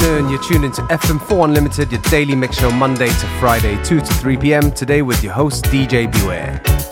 afternoon. You're tuned into FM4 Unlimited, your daily mix show Monday to Friday, 2 to 3 p.m. Today with your host, DJ Beware.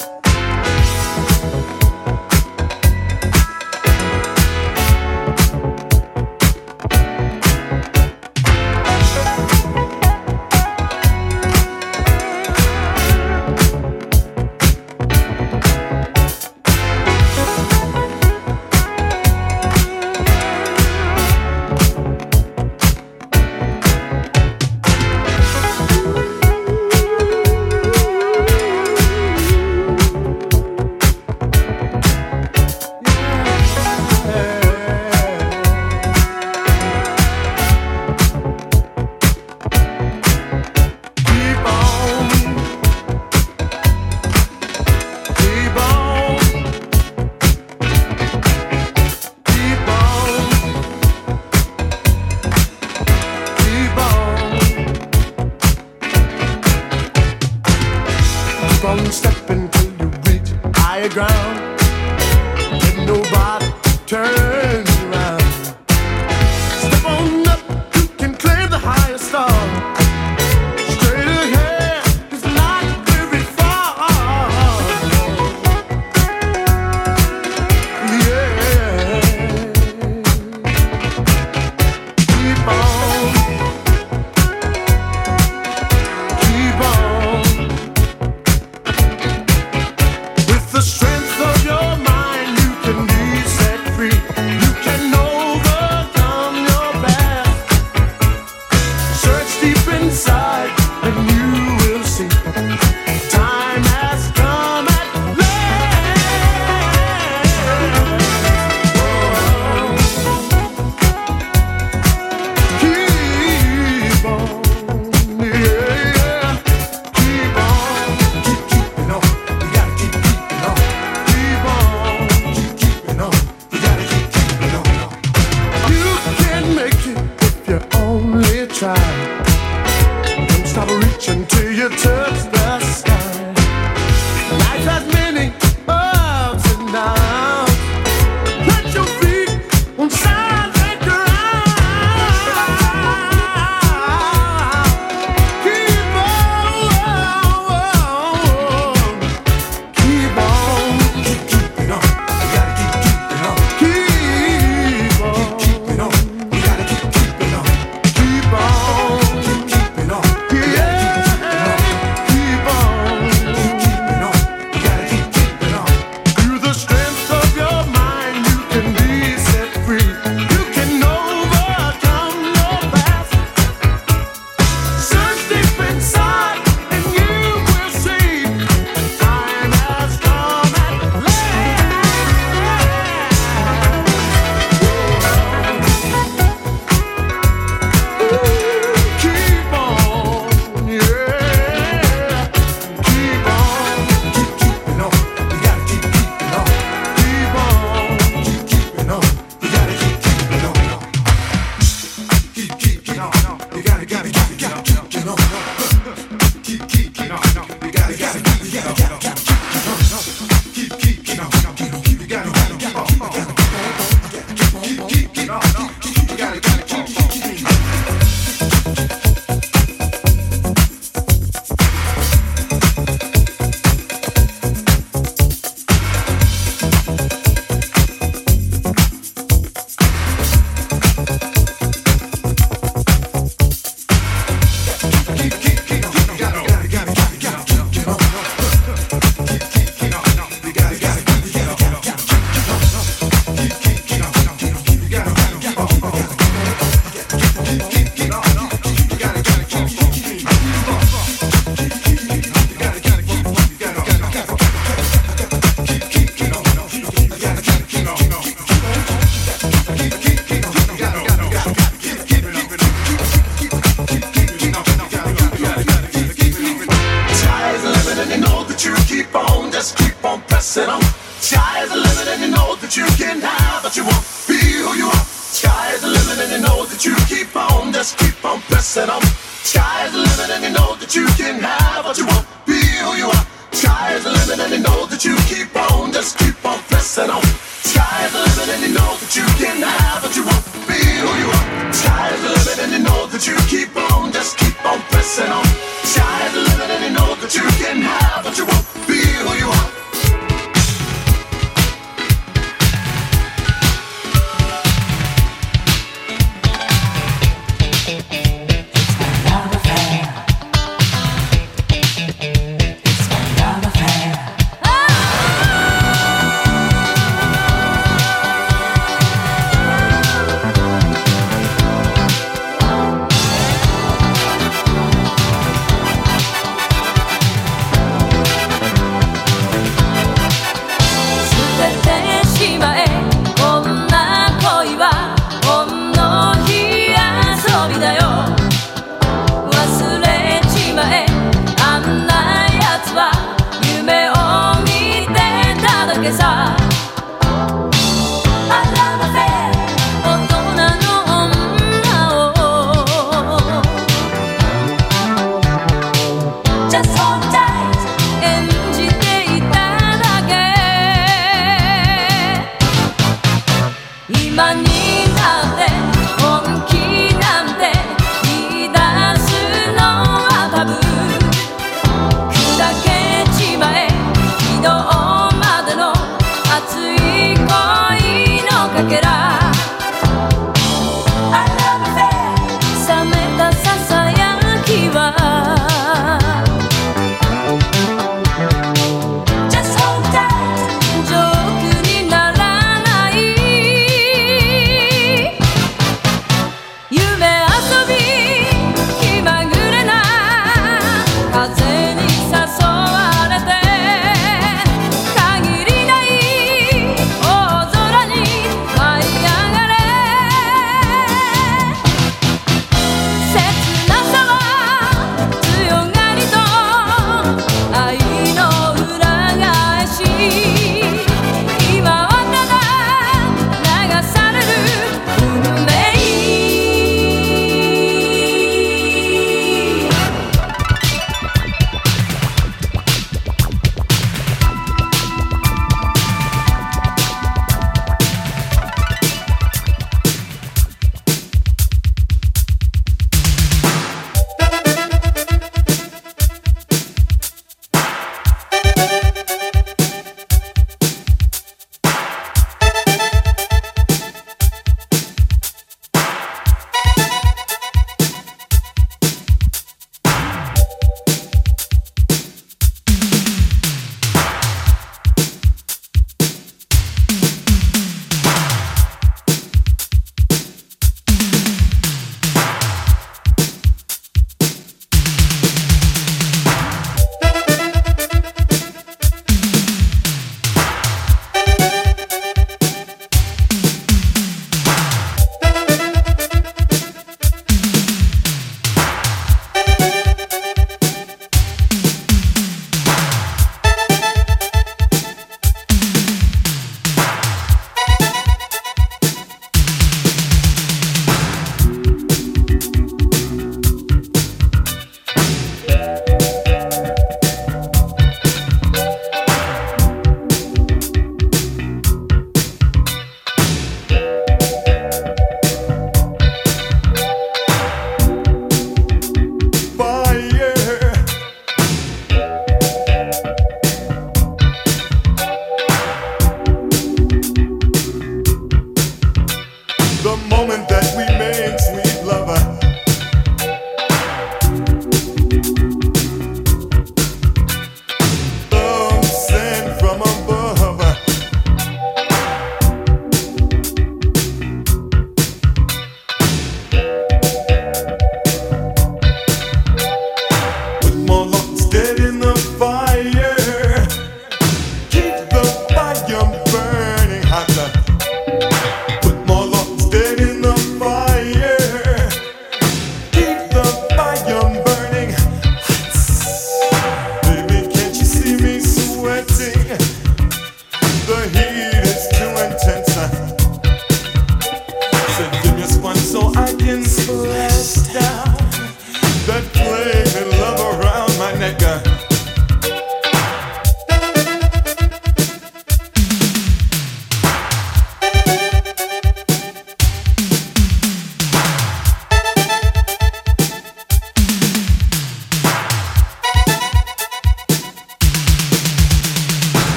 You keep on, just keep on Be who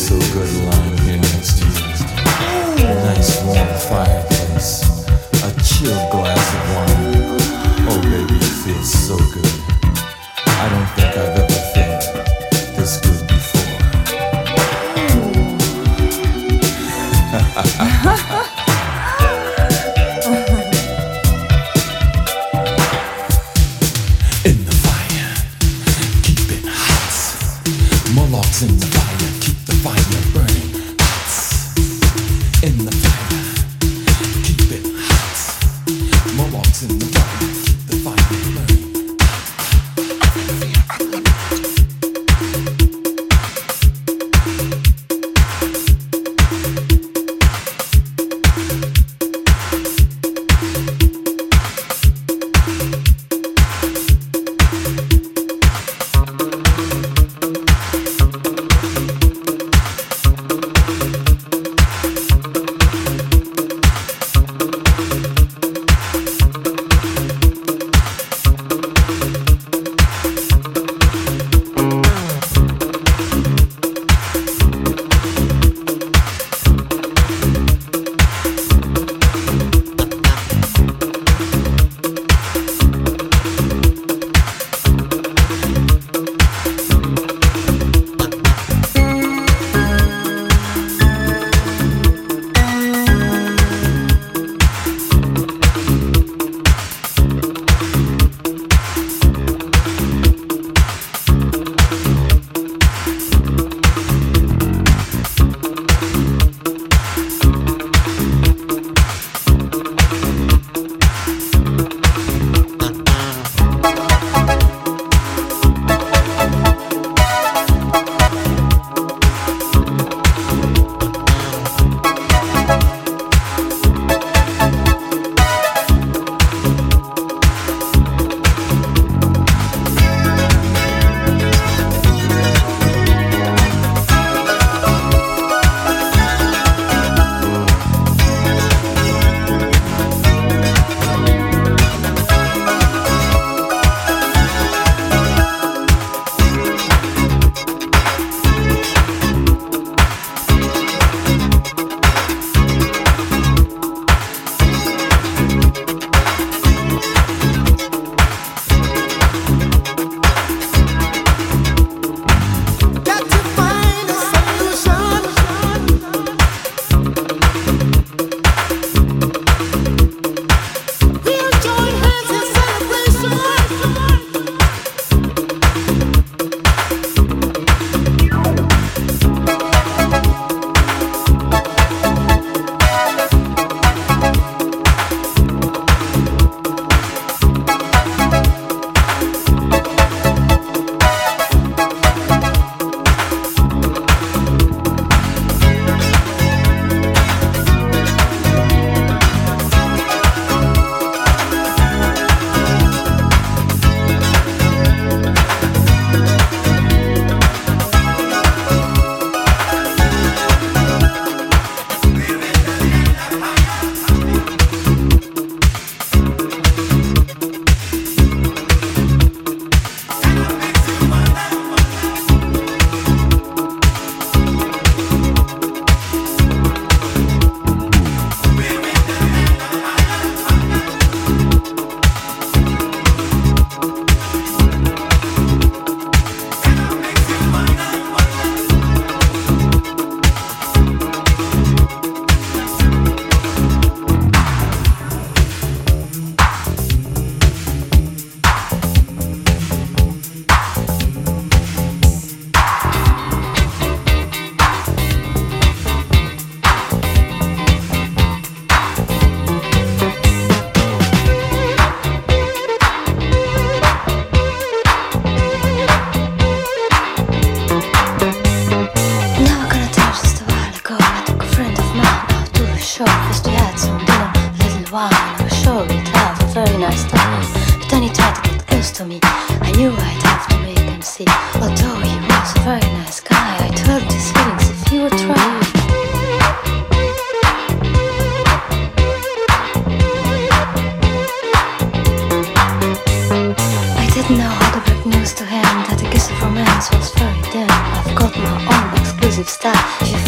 so good lying here next to you. A nice warm fireplace, a chilled glass.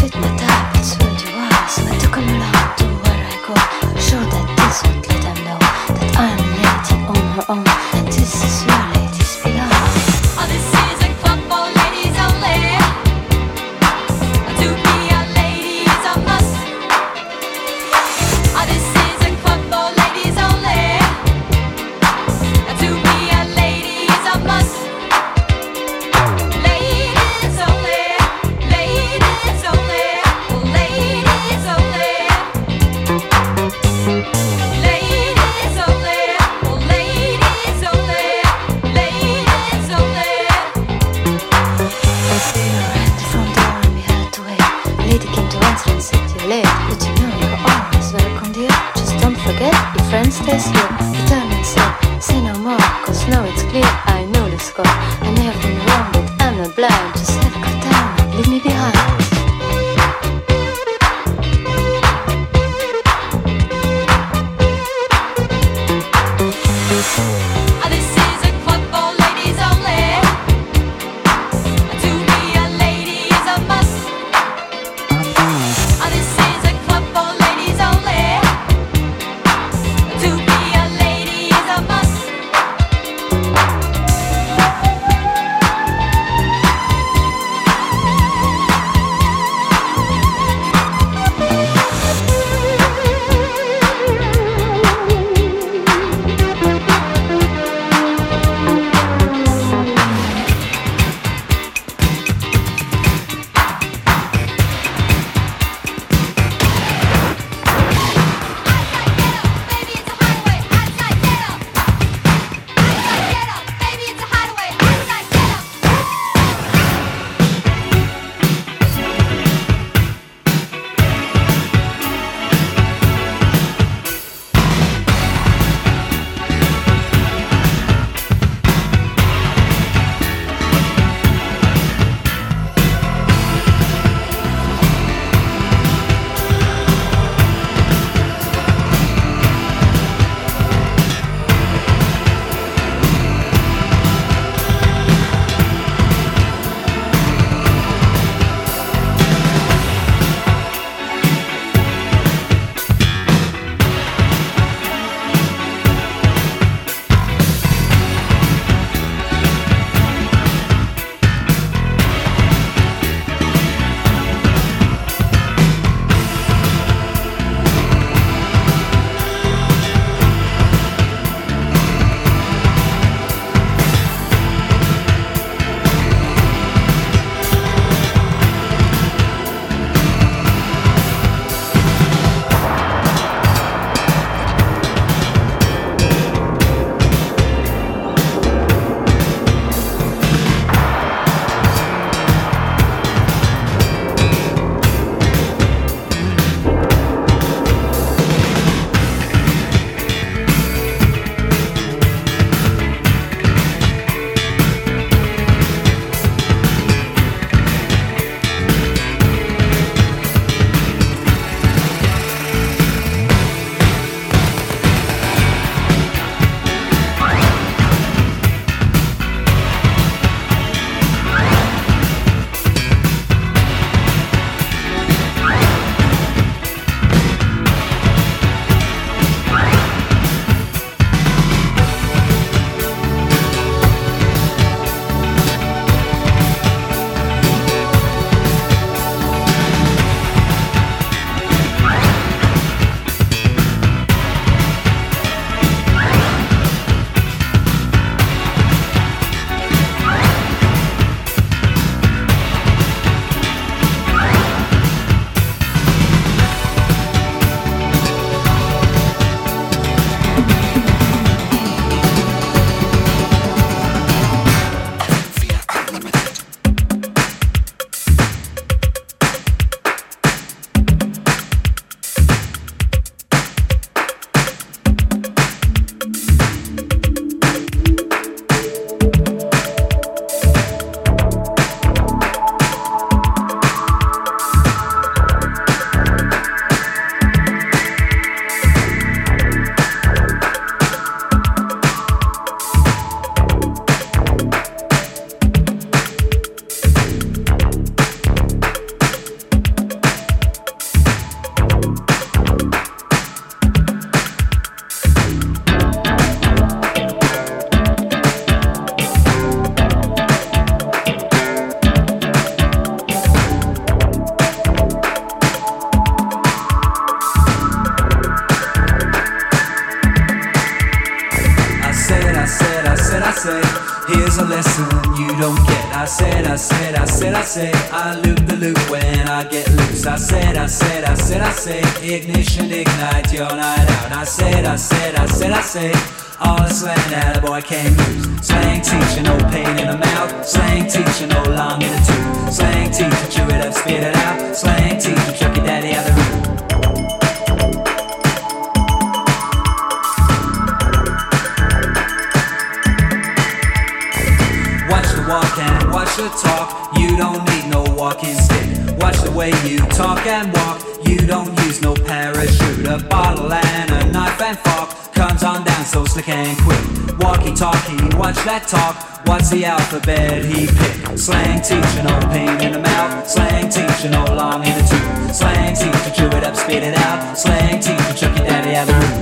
fit my type, it's what you ask I took a along to where I go. I'm sure that this won't let him ignition, ignite your night out. I said, I said, I said, I said, all the slang that a boy can use. Slang teacher, no pain in the mouth. Slang teacher, no long in the tooth. Slang teacher, chew it up, spit it out. Slang that talk. What's the alphabet he picked? Slang teacher, no pain in the mouth. Slang teacher, no long in the tooth. Slang teacher, chew it up, spit it out. Slang teacher, chuck your daddy out the room.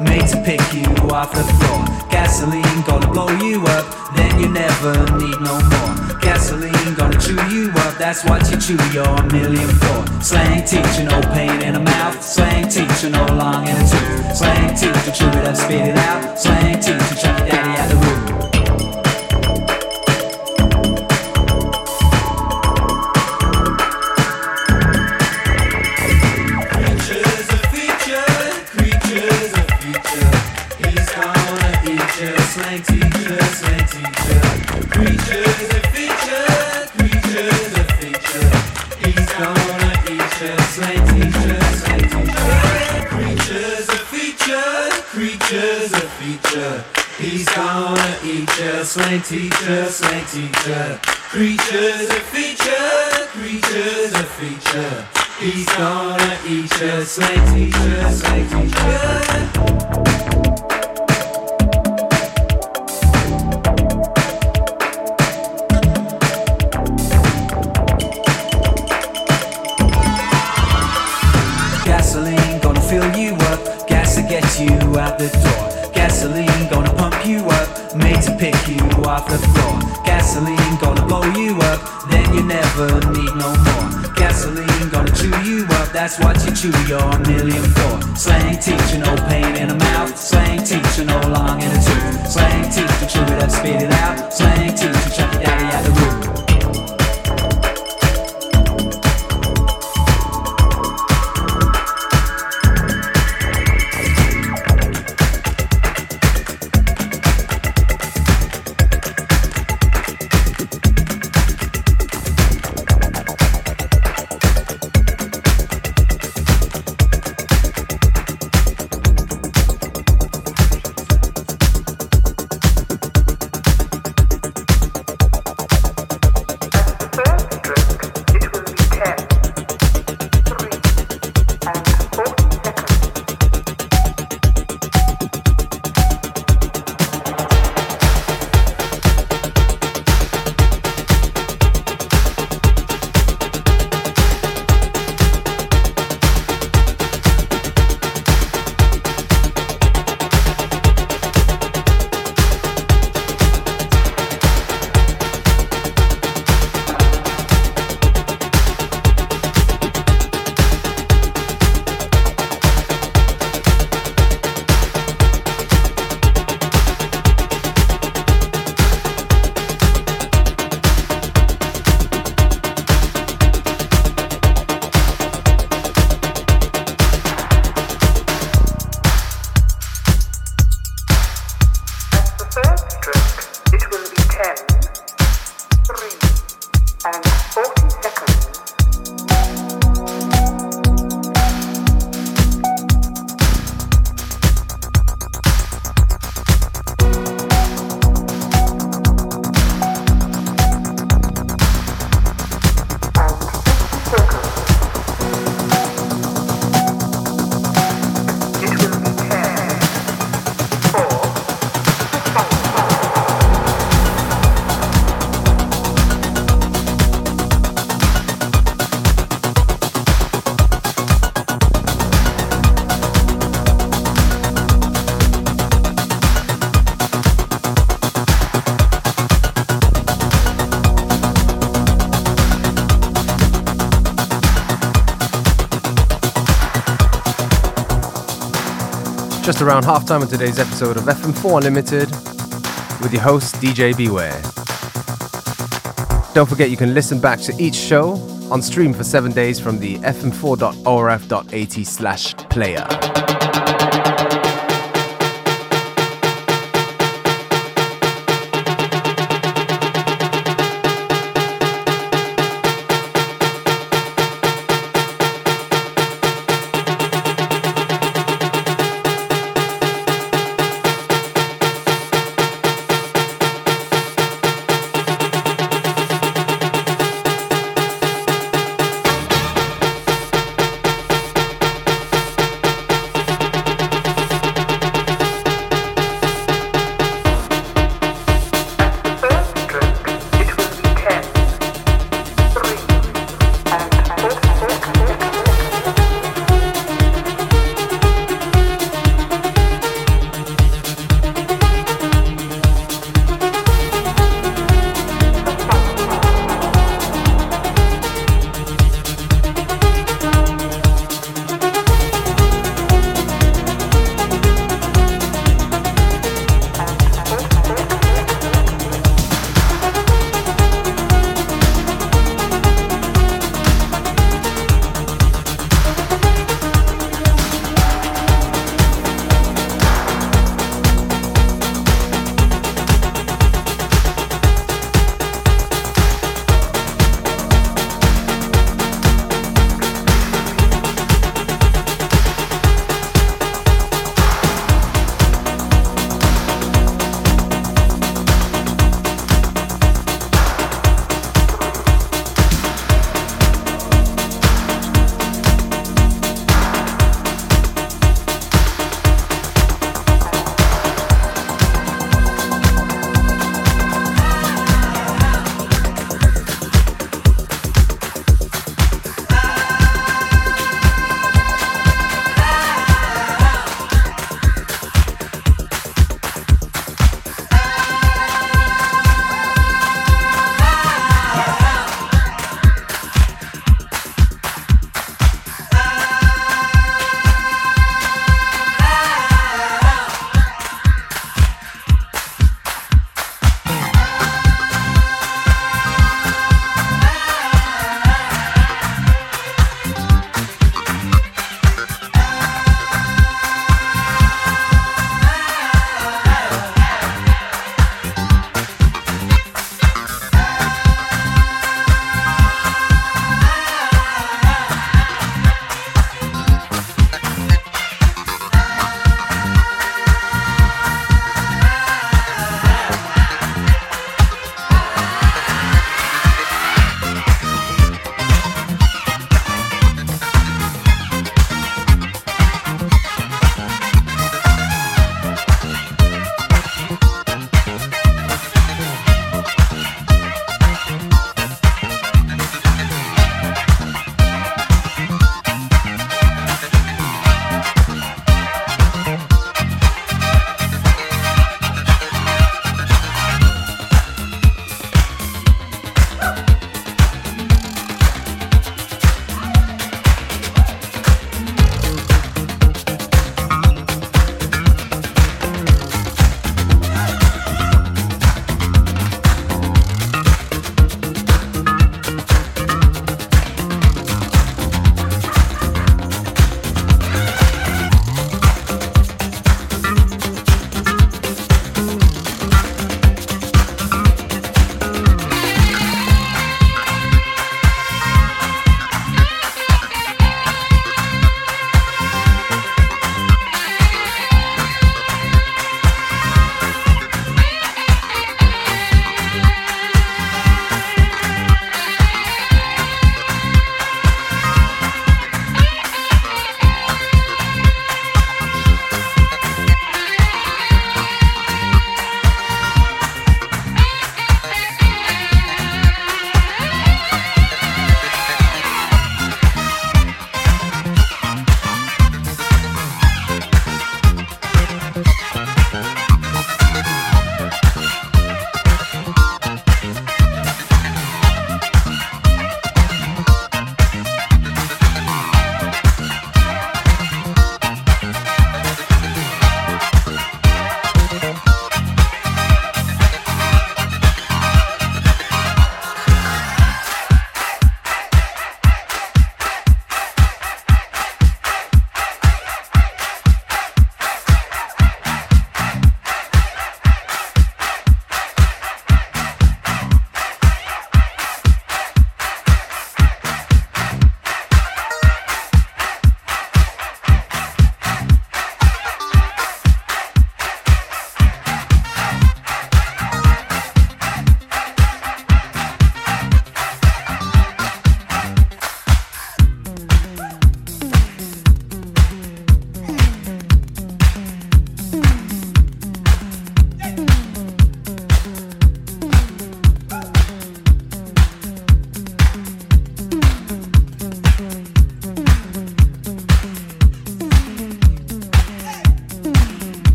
made to pick you off the floor. Gasoline gonna blow you up, then you never need no more. Gasoline gonna chew you up, that's what you chew your million for. Slang teacher, no pain in the mouth. Slang teacher, no long in the tooth. Slang teacher, chew it up, spit it out. Slang teacher, chuck your daddy out the slang teacher, slang teacher. Creatures a feature, creatures a feature. He's gonna eat you, slang teacher, slang teacher. Gasoline gonna fill you up, gas to get you out the door. To pick you off the floor. Gasoline gonna blow you up, then you never need no more. Gasoline gonna chew you up, that's what you chew your million for. Slang teacher, no pain in the mouth. Slang teacher, no long in the tooth. Slang teacher, chew it up, spit it out. Slang teacher, chuck your daddy out the room. first stroke, it will be 10, 3, and 4. Around halftime of today's episode of FM4 Unlimited with your host, DJ Beware. Don't forget you can listen back to each show on stream for seven days from the fm4.orf.at slash player.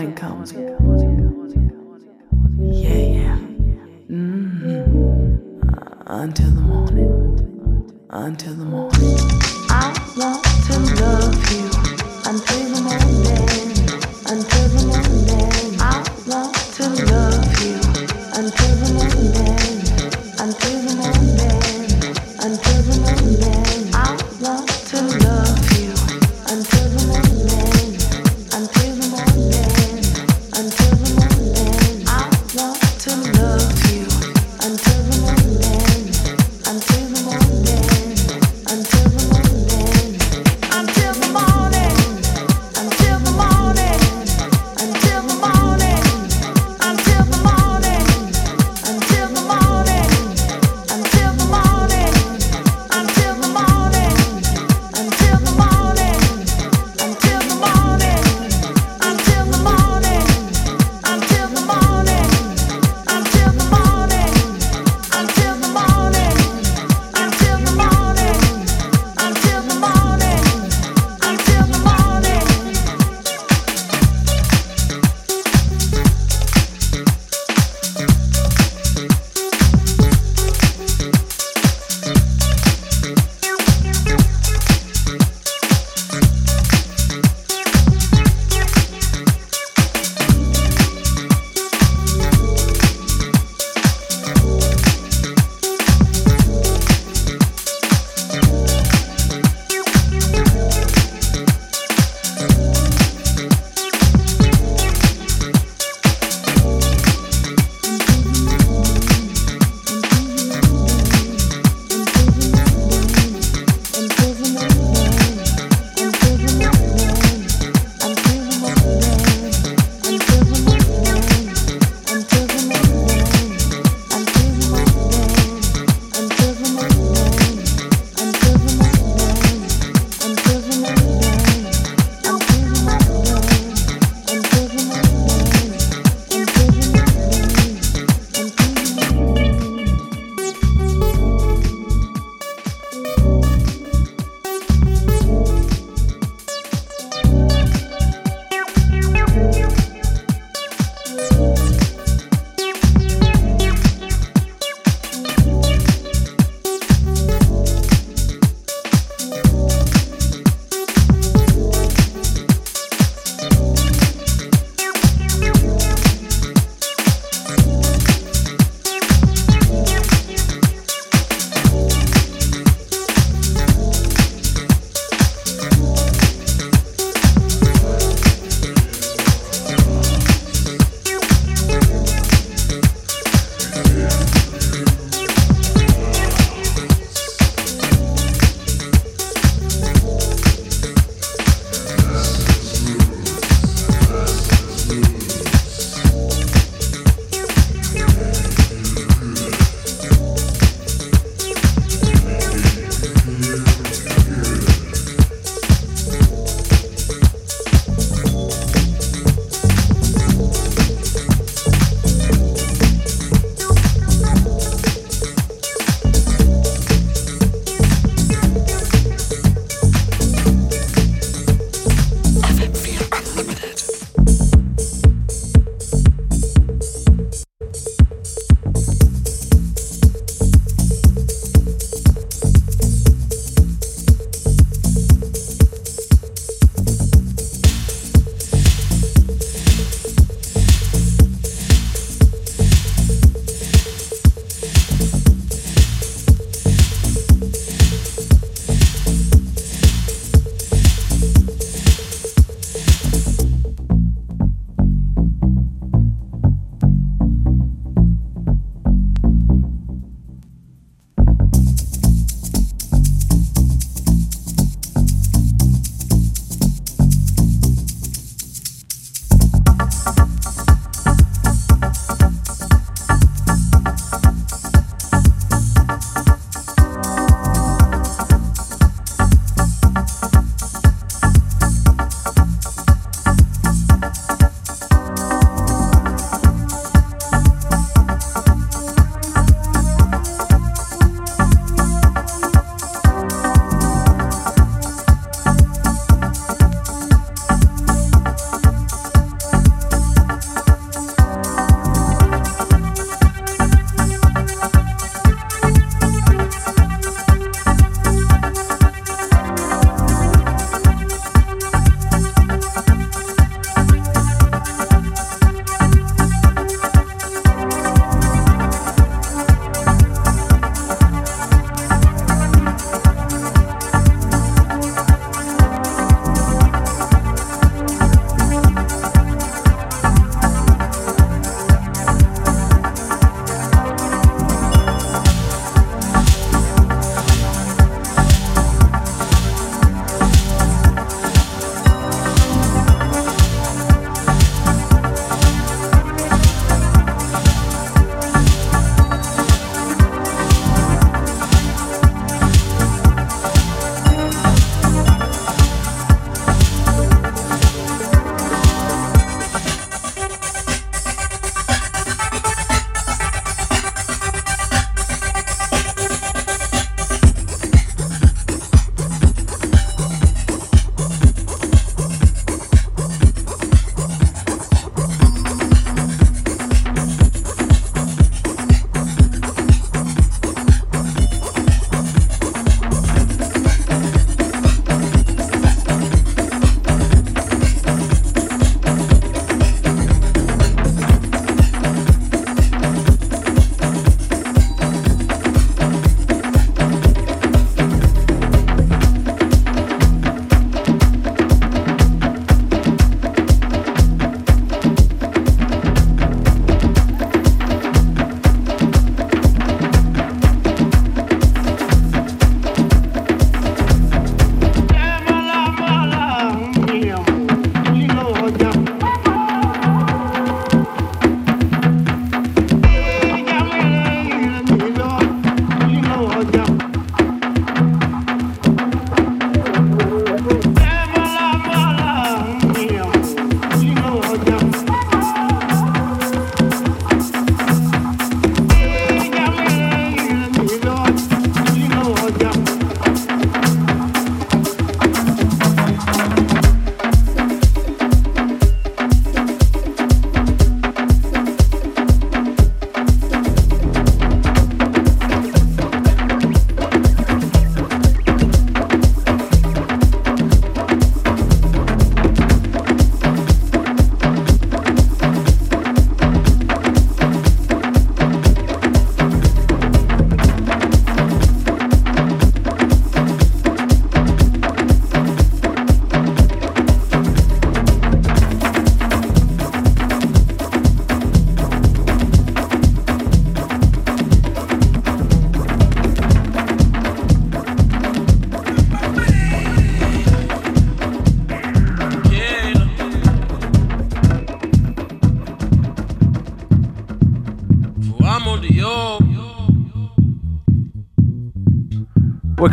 on comes. Yeah, yeah. Mm. Until the morning. Until the morning.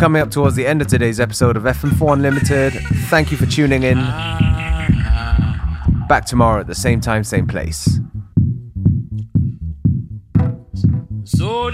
Coming up towards the end of today's episode of FM4 Unlimited. Thank you for tuning in. Back tomorrow at the same time, same place. So